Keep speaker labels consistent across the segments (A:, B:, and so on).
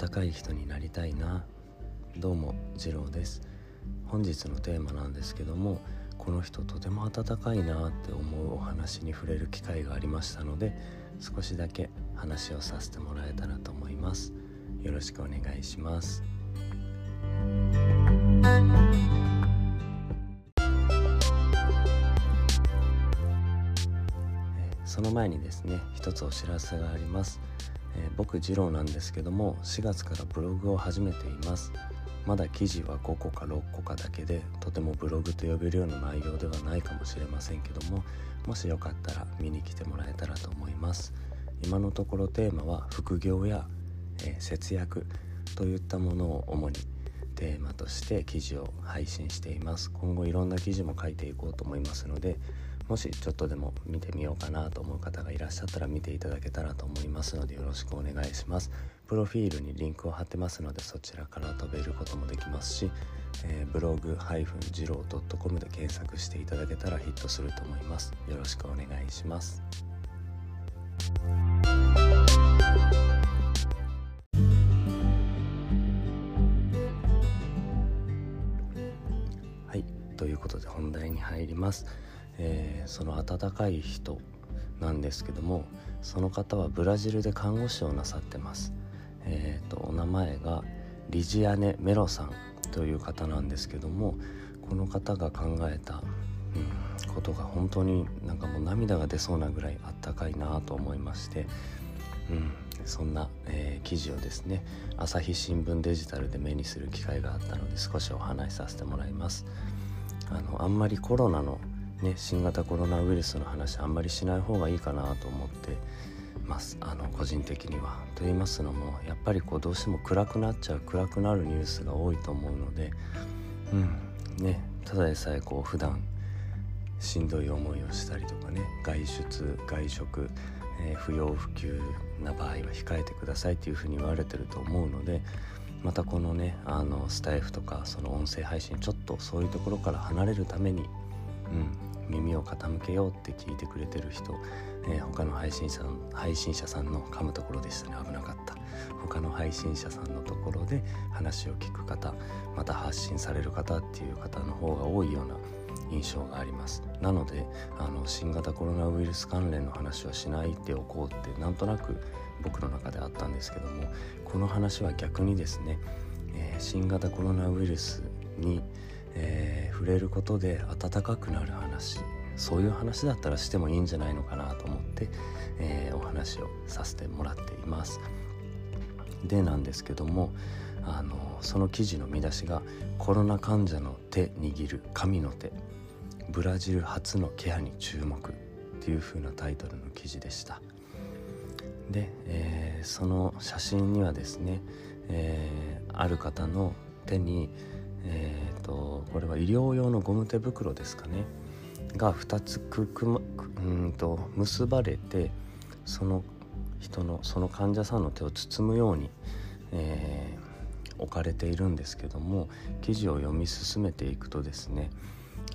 A: 温かい人になりたいな。どうも次郎です。本日のテーマなんですけどもこの人とても温かいなって思うお話に触れる機会がありましたので少しだけ話をさせてもらえたらと思います。よろしくお願いします。その前にですね一つお知らせがあります、えー、僕次郎なんですけども4月からブログを始めています。まだ記事は5個か6個かだけでとてもブログと呼べるような内容ではないかもしれませんけどももしよかったら見に来てもらえたらと思います。今のところテーマは副業や、えー、節約といったものを主にテーマとして記事を配信しています。今後いろんな記事も書いていこうと思いますのでもしちょっとでも見てみようかなと思う方がいらっしゃったら見ていただけたらと思いますのでよろしくお願いします。プロフィールにリンクを貼ってますのでそちらから飛べることもできますし、えー、ブログ二郎 .com で検索していただけたらヒットすると思います。よろしくお願いします。はいということで本題に入りますえー、その温かい人なんですけどもその方はブラジルで看護師をなさってます。えーと、お名前がリジアネ・メロさんという方なんですけどもこの方が考えた、うん、ことが本当になんかもう涙が出そうなぐらいあったかいなと思いまして、うん、そんな、えー、記事をですね朝日新聞デジタルで目にする機会があったので少しお話しさせてもらいます。あのあんまりコロナのね、新型コロナウイルスの話あんまりしない方がいいかなと思ってますあの個人的には。と言いますのもやっぱりこうどうしても暗くなっちゃう暗くなるニュースが多いと思うので、うんね、ただでさえこう普段しんどい思いをしたりとかね外出外食、えー、不要不急な場合は控えてくださいっていうふうに言われてると思うのでまたこのねあのスタイフとかその音声配信ちょっとそういうところから離れるために、うん、耳を傾けようって聞いてくれてる人、えー、他の配信者配信者さんの噛むところでしたね。危なかった。他の配信者さんのところで話を聞く方また発信される方っていう方の方が多いような印象がありますなのであの新型コロナウイルス関連の話はしないでおこうってなんとなく僕の中であったんですけどもこの話は逆にですね、えー、新型コロナウイルスにえー、触れることで温かくなる話そういう話だったらしてもいいんじゃないのかなと思って、えー、お話をさせてもらっています。でなんですけどもあのその記事の見出しが「コロナ患者の手握る神の手ブラジル初のケアに注目」っていう風なタイトルの記事でした。で、えー、その写真にはですね、えー、ある方の手にえーと、これは医療用のゴム手袋ですかねが2つくく、ま、うんと結ばれてその人のその患者さんの手を包むように、えー、置かれているんですけども記事を読み進めていくとですね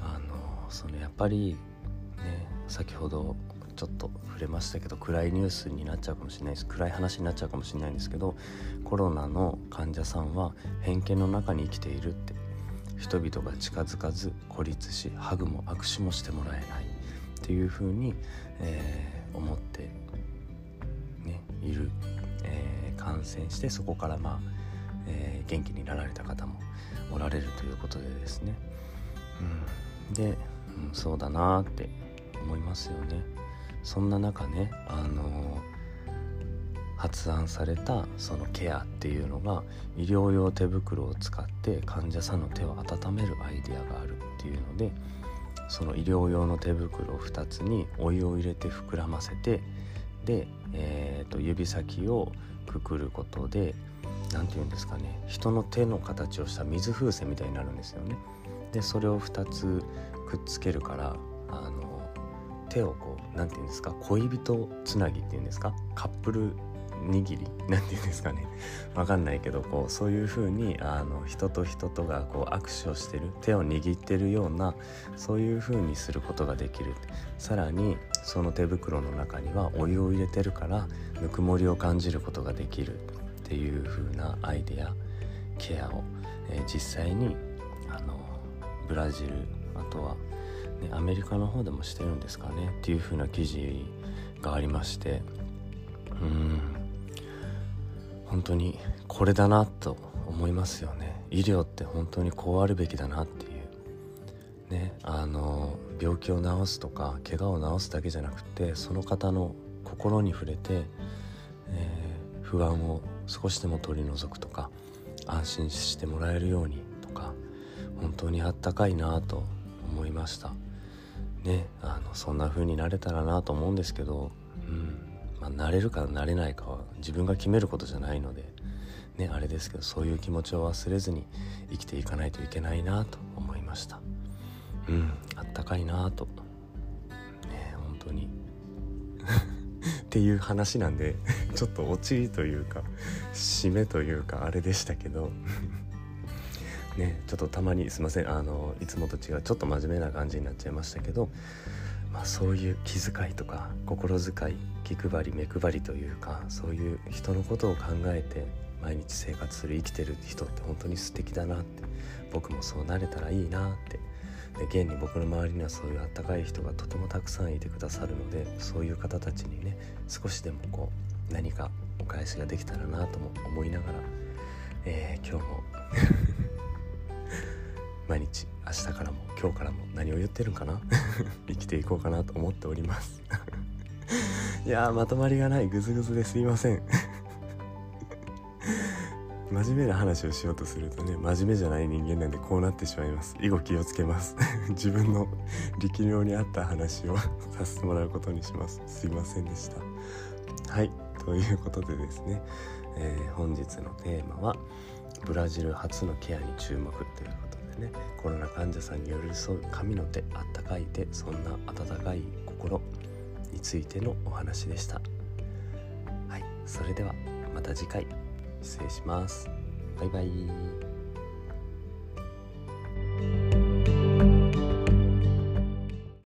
A: あのそのやっぱりね先ほどちょっと触れましたけど暗いニュースになっちゃうかもしれないです。暗い話になっちゃうかもしれないんですけどコロナの患者さんは偏見の中に生きているって。人々が近づかず孤立しハグも握手もしてもらえない。っていうふうに、えー、思って、ね、いる、えー、感染してそこからまあ、えー、元気になられた方もおられるということでですね、うん、で、うん、そうだなって思いますよね。そんな中ねあの発案されたそのケアっていうのが医療用手袋を使って患者さんの手を温めるアイデアがあるっていうのでその医療用の手袋を2つにお湯を入れて膨らませてで、えー、と指先をくくることで何て言うんですかね人の手の形をした水風船みたいになるんですよね。でそれを2つくっつけるからあの手をこう何て言うんですか恋人つなぎっていうんですかカップル握りなんて言うんですかね。わかんないけどこうそういう風にあに人と人とがこう握手をしてる手を握ってるようなそういう風にすることができる。さらにその手袋の中にはお湯を入れてるからぬくもりを感じることができる。っていう風なアイデアケアを、えー、実際にあのブラジルあとは、ね、アメリカの方でもしてるんですかねっていう風な記事がありましてうん本当にこれだなと思いますよね。医療って本当にこうあるべきだなっていう。ねあの病気を治すとか怪我を治すだけじゃなくてその方の心に触れて、えー、不安を少しでも取り除くとか安心してもらえるようにとか本当にあったかいなと思いました。ねあのそんな風になれたらなと思うんですけどうんまあ、なれるかなれないかは自分が決めることじゃないのでねあれですけどそういう気持ちを忘れずに生きていかないといけないなと思いました。うんあったかいなと。ね本当に。っていう話なんでちょっとオチというか締めというかあれでしたけど。ねちょっとたまにすいません。あのいつもと違うちょっと真面目な感じになっちゃいましたけどまあ、そういう気遣いとか心遣い気配り目配りというかそういう人のことを考えて毎日生活する生きてる人って本当に素敵だなって僕もそうなれたらいいなってで現に僕の周りにはそういうあったかい人がとてもたくさんいてくださるのでそういう方たちにね少しでもこう何かお返しができたらなとも思いながら、えー、今日も毎日明日からも今日からも何を言ってるんかな？生きていこうかなと思っております。いやまとまりがないグズグズですいません。真面目な話をしようとするとね真面目じゃない人間なんでこうなってしまいます。以後気をつけます。自分の力量に合った話をさせてもらうことにします。すいませんでした。はい。ということでですね、えー、本日のテーマはブラジル初のケアに注目ということで。ねコロナ患者さんに寄り添う神の手あったかい手そんな温かい心についてのお話でした。はいそれではまた次回。失礼します。バイバイ。